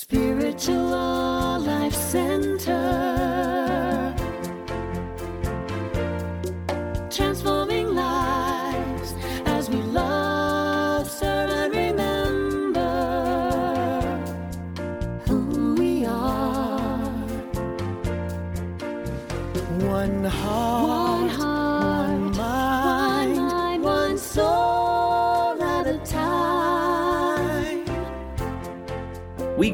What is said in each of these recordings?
Spiritual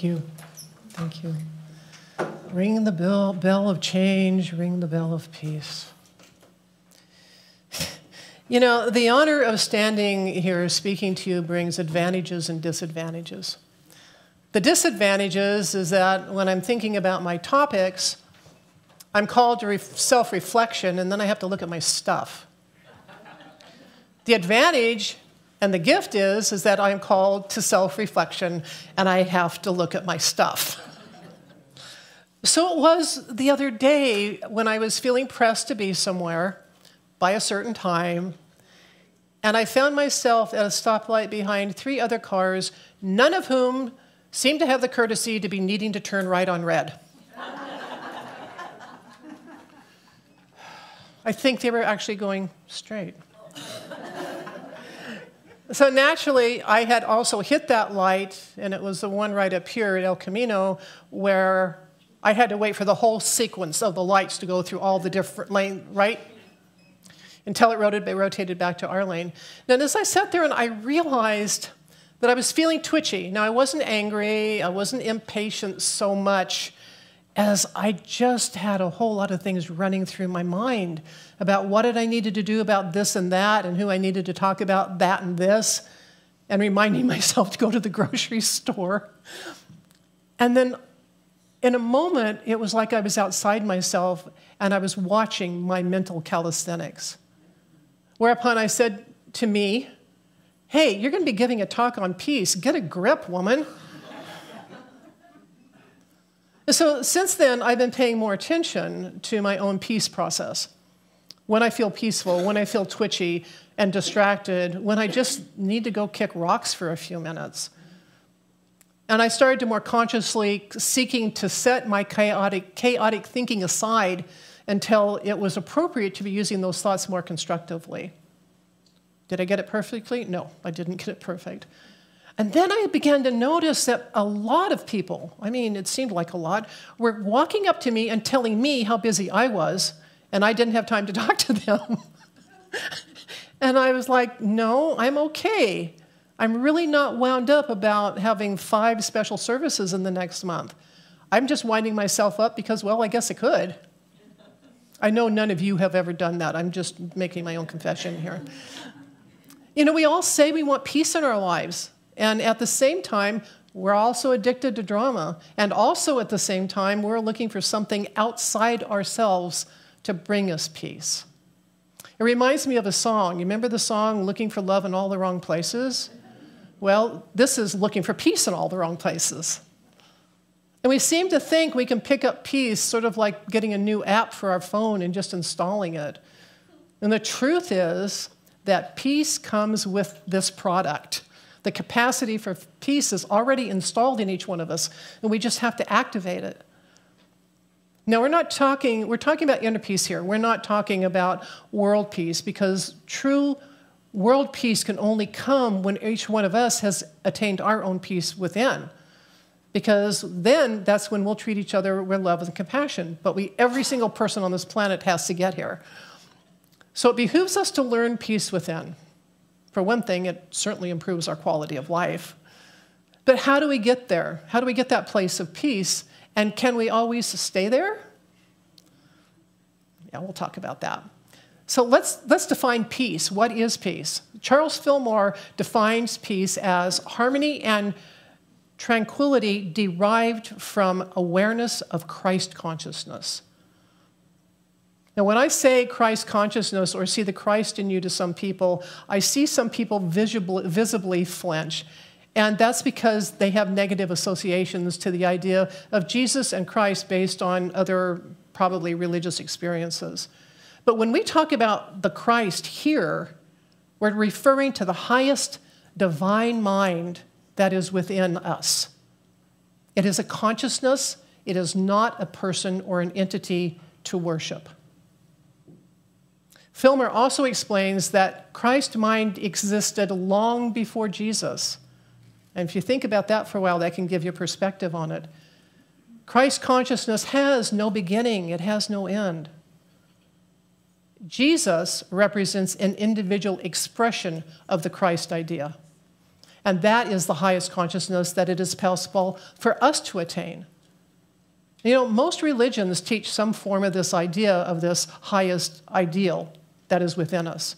Thank you. Thank you. Ring the bell, bell of change, ring the bell of peace. You know, the honor of standing here speaking to you brings advantages and disadvantages. The disadvantages is that when I'm thinking about my topics, I'm called to self reflection and then I have to look at my stuff. The advantage and the gift is is that I'm called to self-reflection and I have to look at my stuff. so it was the other day when I was feeling pressed to be somewhere by a certain time and I found myself at a stoplight behind three other cars, none of whom seemed to have the courtesy to be needing to turn right on red. I think they were actually going straight. So naturally, I had also hit that light, and it was the one right up here at El Camino where I had to wait for the whole sequence of the lights to go through all the different lanes, right? Until it rotated, back to our lane. Now, as I sat there and I realized that I was feeling twitchy. Now, I wasn't angry, I wasn't impatient so much as I just had a whole lot of things running through my mind about what did I needed to do about this and that, and who I needed to talk about that and this, and reminding myself to go to the grocery store. And then in a moment, it was like I was outside myself and I was watching my mental calisthenics. Whereupon I said to me, Hey, you're going to be giving a talk on peace. Get a grip, woman. So, since then, I've been paying more attention to my own peace process. When I feel peaceful, when I feel twitchy and distracted, when I just need to go kick rocks for a few minutes. And I started to more consciously seeking to set my chaotic, chaotic thinking aside until it was appropriate to be using those thoughts more constructively. Did I get it perfectly? No, I didn't get it perfect. And then I began to notice that a lot of people, I mean, it seemed like a lot, were walking up to me and telling me how busy I was, and I didn't have time to talk to them. and I was like, no, I'm okay. I'm really not wound up about having five special services in the next month. I'm just winding myself up because, well, I guess I could. I know none of you have ever done that. I'm just making my own confession here. You know, we all say we want peace in our lives. And at the same time, we're also addicted to drama. And also at the same time, we're looking for something outside ourselves to bring us peace. It reminds me of a song. You remember the song, Looking for Love in All the Wrong Places? Well, this is looking for peace in all the wrong places. And we seem to think we can pick up peace sort of like getting a new app for our phone and just installing it. And the truth is that peace comes with this product. The capacity for peace is already installed in each one of us, and we just have to activate it. Now, we're not talking, we're talking about inner peace here. We're not talking about world peace because true world peace can only come when each one of us has attained our own peace within. Because then that's when we'll treat each other with love and compassion. But we, every single person on this planet has to get here. So it behooves us to learn peace within. For one thing, it certainly improves our quality of life. But how do we get there? How do we get that place of peace? And can we always stay there? Yeah, we'll talk about that. So let's, let's define peace. What is peace? Charles Fillmore defines peace as harmony and tranquility derived from awareness of Christ consciousness. Now, when I say Christ consciousness or see the Christ in you to some people, I see some people visibly, visibly flinch. And that's because they have negative associations to the idea of Jesus and Christ based on other probably religious experiences. But when we talk about the Christ here, we're referring to the highest divine mind that is within us. It is a consciousness, it is not a person or an entity to worship. Fillmore also explains that Christ mind existed long before Jesus. And if you think about that for a while, that can give you perspective on it. Christ consciousness has no beginning, it has no end. Jesus represents an individual expression of the Christ idea. And that is the highest consciousness that it is possible for us to attain. You know, most religions teach some form of this idea of this highest ideal that is within us.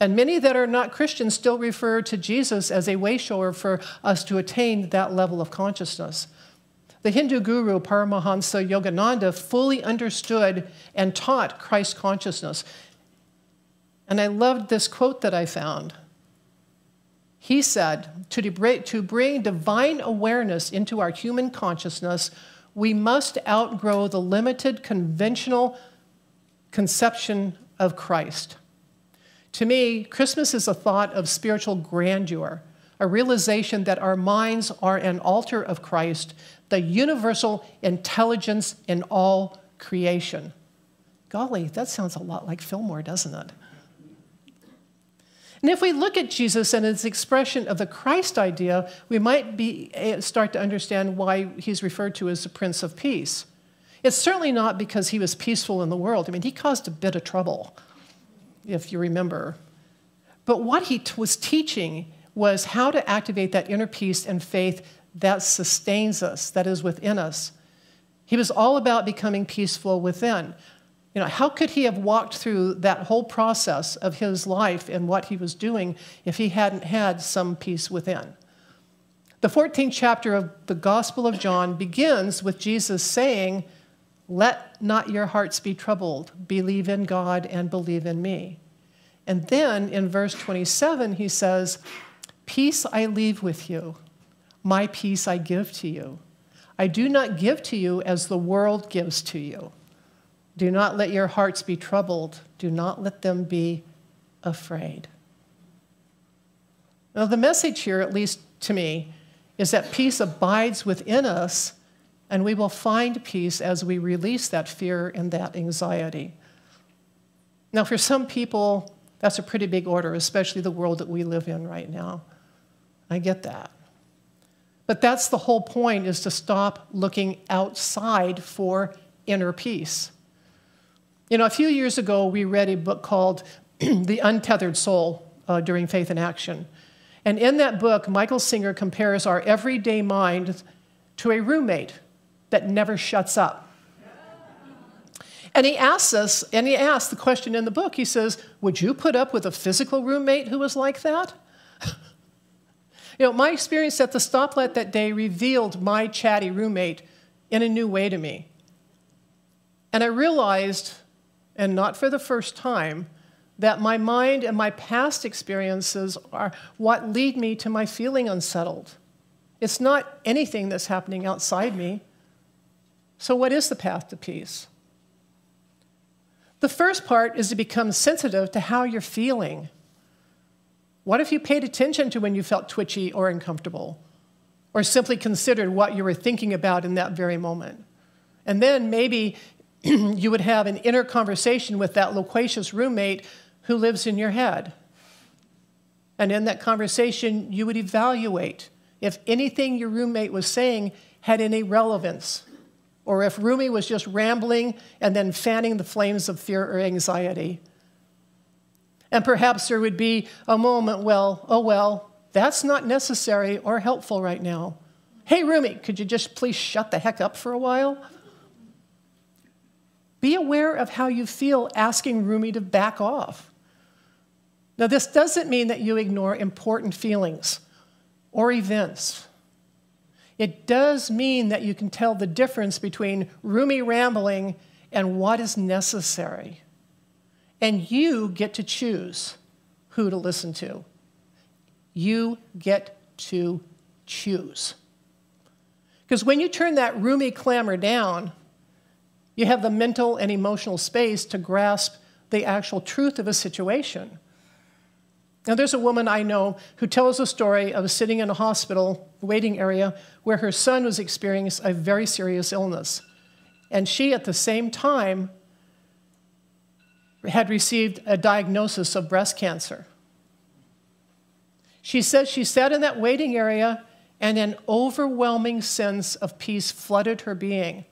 And many that are not Christians still refer to Jesus as a way wayshower for us to attain that level of consciousness. The Hindu guru Paramahansa Yogananda fully understood and taught Christ consciousness. And I loved this quote that I found. He said, to, bring divine awareness into our human consciousness, we must outgrow the limited conventional conception of Christ. To me, Christmas is a thought of spiritual grandeur, a realization that our minds are an altar of Christ, the universal intelligence in all creation. Golly, that sounds a lot like Fillmore, doesn't it? And if we look at Jesus and his expression of the Christ idea, we might be, eh, start to understand why he's referred to as the Prince of Peace. It's certainly not because he was peaceful in the world. I mean, he caused a bit of trouble, if you remember. But what he was teaching was how to activate that inner peace and faith that sustains us, that is within us. He was all about becoming peaceful within. You know, how could he have walked through that whole process of his life and what he was doing if he hadn't had some peace within? The 14th chapter of the Gospel of John begins with Jesus saying, Let not your hearts be troubled. Believe in God and believe in me. And then in verse 27, he says, Peace I leave with you, my peace I give to you. I do not give to you as the world gives to you. Do not let your hearts be troubled. Do not let them be afraid. Now, the message here, at least to me, is that peace abides within us, and we will find peace as we release that fear and that anxiety. Now, for some people, that's a pretty big order, especially the world that we live in right now. I get that. But that's the whole point is to stop looking outside for inner peace. You know, a few years ago, we read a book called The Untethered Soul uh, during Faith in Action. And in that book, Michael Singer compares our everyday mind to a roommate that never shuts up. And he asks us, and he asks the question in the book, he says, Would you put up with a physical roommate who was like that? you know, my experience at the stoplight that day revealed my chatty roommate in a new way to me. And I realized and not for the first time, that my mind and my past experiences are what lead me to my feeling unsettled. It's not anything that's happening outside me. So, what is the path to peace? The first part is to become sensitive to how you're feeling. What if you paid attention to when you felt twitchy or uncomfortable, or simply considered what you were thinking about in that very moment? And then maybe you would have an inner conversation with that loquacious roommate who lives in your head. And in that conversation, you would evaluate if anything your roommate was saying had any relevance, or if Roomie was just rambling and then fanning the flames of fear or anxiety. And perhaps there would be a moment, well, oh well, That's not necessary or helpful right now. Hey, Roomie, could you just please shut the heck up for a while? Be aware of how you feel asking Roomie to back off. Now, this doesn't mean that you ignore important feelings or events. It does mean that you can tell the difference between roomie rambling and what is necessary. And you get to choose who to listen to. You get to choose. Because when you turn that roomie clamor down, you have the mental and emotional space to grasp the actual truth of a situation. Now, there's a woman I know who tells a story of sitting in a hospital waiting area where her son was experiencing a very serious illness. And she, at the same time, had received a diagnosis of breast cancer. She said she sat in that waiting area and an overwhelming sense of peace flooded her being.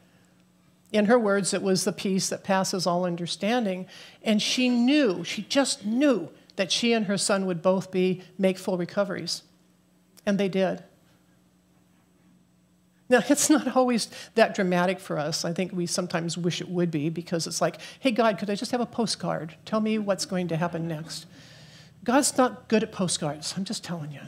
In her words, it was the peace that passes all understanding. And she knew, she just knew that she and her son would both be make full recoveries. And they did. Now, it's not always that dramatic for us. I think we sometimes wish it would be because it's like, hey, God, could I just have a postcard? Tell me what's going to happen next. God's not good at postcards, I'm just telling you.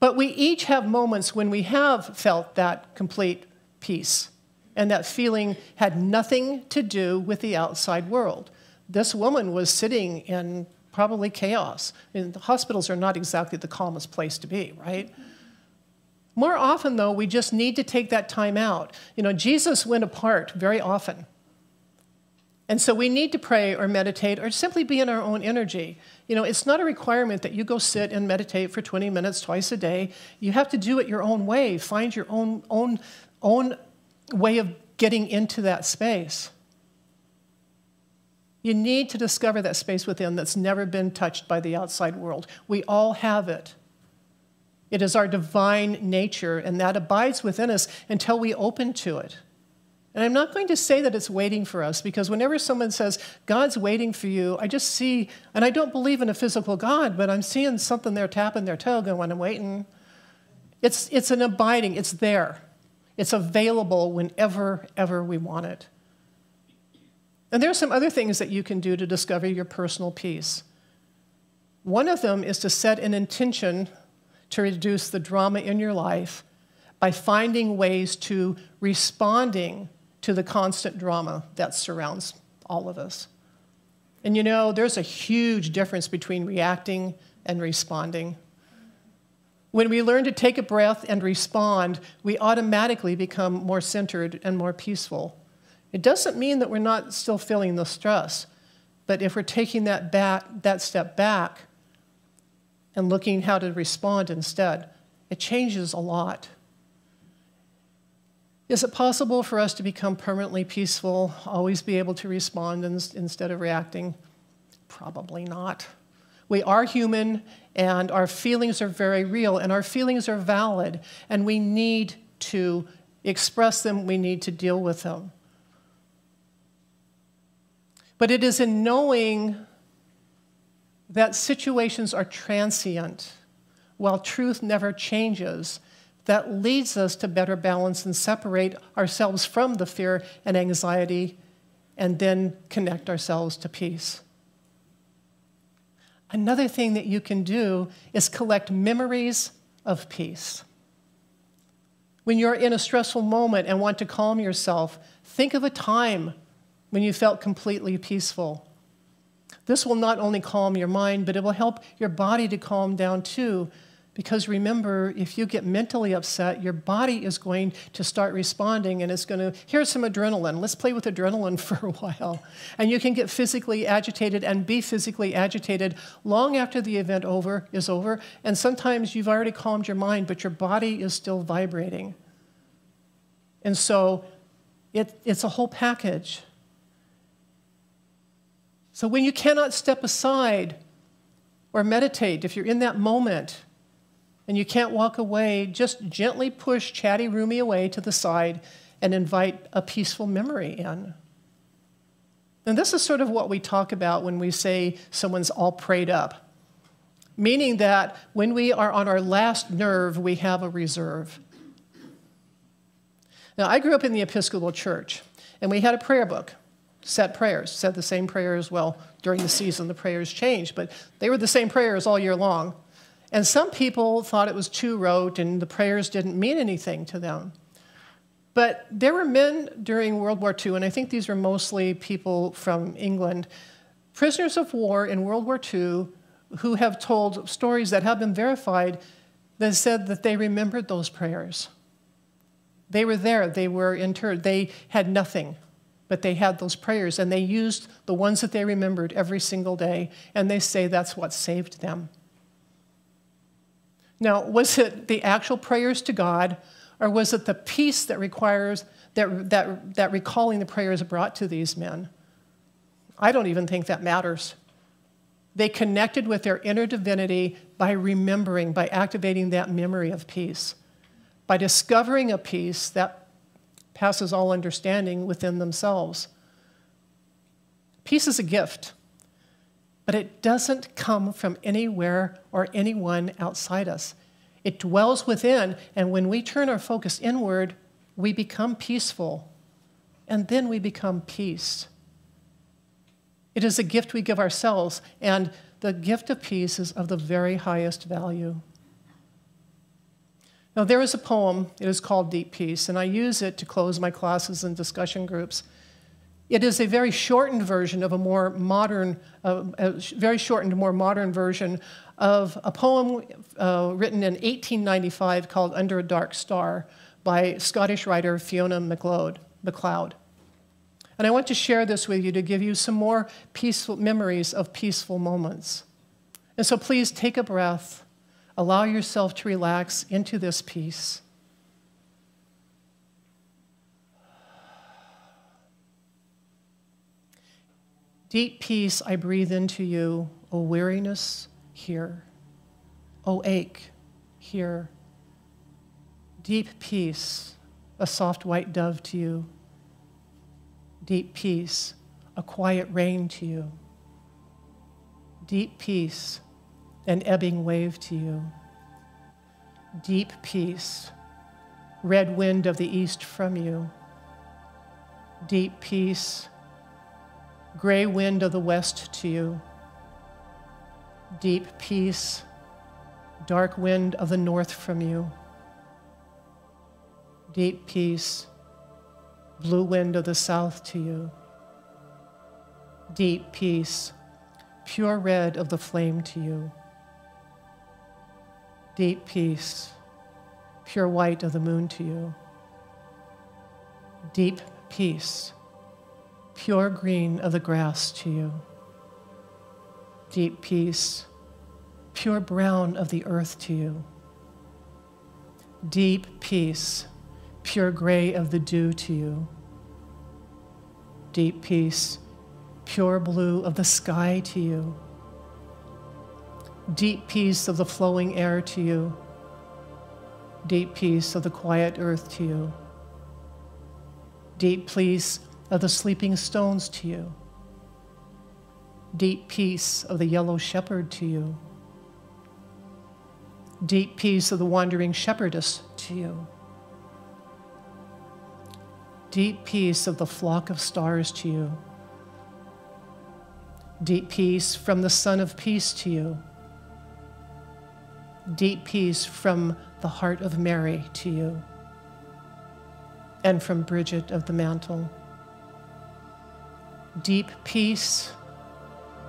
But we each have moments when we have felt that complete peace, and that feeling had nothing to do with the outside world. This woman was sitting in probably chaos. And the hospitals are not exactly the calmest place to be, right? More often, though, we just need to take that time out. You know, Jesus went apart very often. And so we need to pray or meditate or simply be in our own energy. You know, it's not a requirement that you go sit and meditate for 20 minutes twice a day. You have to do it your own way. Find your own, own, own way of getting into that space. You need to discover that space within that's never been touched by the outside world. We all have it. It is our divine nature, and that abides within us until we open to it. And I'm not going to say that it's waiting for us because whenever someone says, God's waiting for you, I just see, and I don't believe in a physical God, but I'm seeing something there tapping their toe going, I'm waiting. It's, it's an abiding, it's there. It's available whenever, ever we want it. And there are some other things that you can do to discover your personal peace. One of them is to set an intention to reduce the drama in your life by finding ways to responding to the constant drama that surrounds all of us. And you know, there's a huge difference between reacting and responding. When we learn to take a breath and respond, we automatically become more centered and more peaceful. It doesn't mean that we're not still feeling the stress, but if we're taking that, back, that step back and looking how to respond instead, it changes a lot. Is it possible for us to become permanently peaceful, always be able to respond in, instead of reacting? Probably not. We are human, and our feelings are very real, and our feelings are valid, and we need to express them, we need to deal with them. But it is in knowing that situations are transient, while truth never changes, that leads us to better balance and separate ourselves from the fear and anxiety and then connect ourselves to peace. Another thing that you can do is collect memories of peace. When you're in a stressful moment and want to calm yourself, think of a time when you felt completely peaceful. This will not only calm your mind, but it will help your body to calm down too. Because remember, if you get mentally upset, your body is going to start responding and it's going to, here's some adrenaline. Let's play with adrenaline for a while. And you can get physically agitated and be physically agitated long after the event over is over. And sometimes you've already calmed your mind, but your body is still vibrating. And so it, it's a whole package. So when you cannot step aside or meditate, if you're in that moment and you can't walk away, just gently push chatty Roomie away to the side and invite a peaceful memory in. And this is sort of what we talk about when we say someone's all prayed up. meaning that when we are on our last nerve, we have a reserve. Now, I grew up in the Episcopal Church, and we had a prayer book, set prayers, said the same prayers. Well, during the season, the prayers changed, but they were the same prayers all year long. And some people thought it was too rote and the prayers didn't mean anything to them. But there were men during World War II, and I think these were mostly people from England, prisoners of war in World War II who have told stories that have been verified that said that they remembered those prayers. They were there, they were interred, they had nothing, but they had those prayers, and they used the ones that they remembered every single day, and they say that's what saved them. Now, was it the actual prayers to God, or was it the peace that requires that, that, that recalling the prayers brought to these men? I don't even think that matters. They connected with their inner divinity by remembering, by activating that memory of peace, by discovering a peace that passes all understanding within themselves. Peace is a gift, but it doesn't come from anywhere or anyone outside us. It dwells within, and when we turn our focus inward, we become peaceful, and then we become peace. It is a gift we give ourselves, and the gift of peace is of the very highest value. Now, there is a poem, it is called Deep Peace, and I use it to close my classes and discussion groups. It is a very shortened version of a more modern, uh, a very shortened, more modern version of a poem uh, written in 1895 called Under a Dark Star by Scottish writer Fiona MacLeod, MacLeod. And I want to share this with you to give you some more peaceful memories of peaceful moments. And so please take a breath, allow yourself to relax into this peace. Deep peace I breathe into you, O weariness, here. O ache, here. Deep peace, a soft white dove to you deep peace, a quiet rain to you, deep peace, an ebbing wave to you, deep peace, red wind of the east from you, deep peace, gray wind of the west to you, deep peace, dark wind of the north from you, deep peace, blue wind of the south to you. Deep peace, pure red of the flame to you. Deep peace, pure white of the moon to you. Deep peace, pure green of the grass to you. Deep peace, pure brown of the earth to you. Deep peace, pure gray of the dew to you. Deep peace, pure blue of the sky to you. Deep peace of the flowing air to you. Deep peace of the quiet earth to you. Deep peace of the sleeping stones to you. Deep peace of the yellow shepherd to you. Deep peace of the wandering shepherdess to you Deep peace of the flock of stars to you. Deep peace from the Son of Peace to you. Deep peace from the heart of Mary to you. And from Bridget of the Mantle. Deep peace,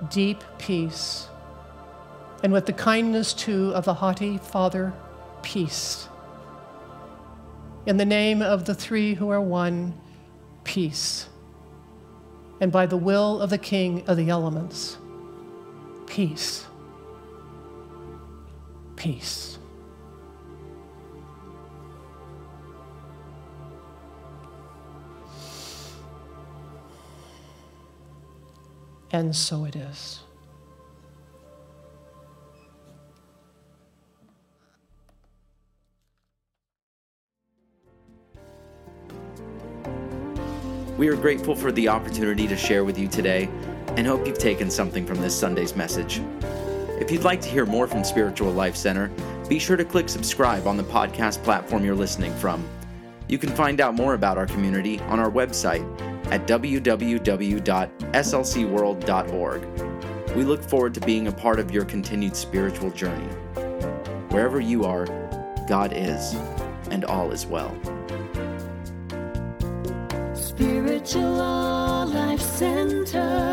deep peace. And with the kindness too of the haughty Father, peace. In the name of the three who are one, peace. And by the will of the King of the elements, peace. Peace. And so it is. We are grateful for the opportunity to share with you today and hope you've taken something from this Sunday's message. If you'd like to hear more from Spiritual Life Center, be sure to click subscribe on the podcast platform you're listening from. You can find out more about our community on our website at www.slcworld.org. We look forward to being a part of your continued spiritual journey. Wherever you are, God is, and all is well. Spiritual Life Center.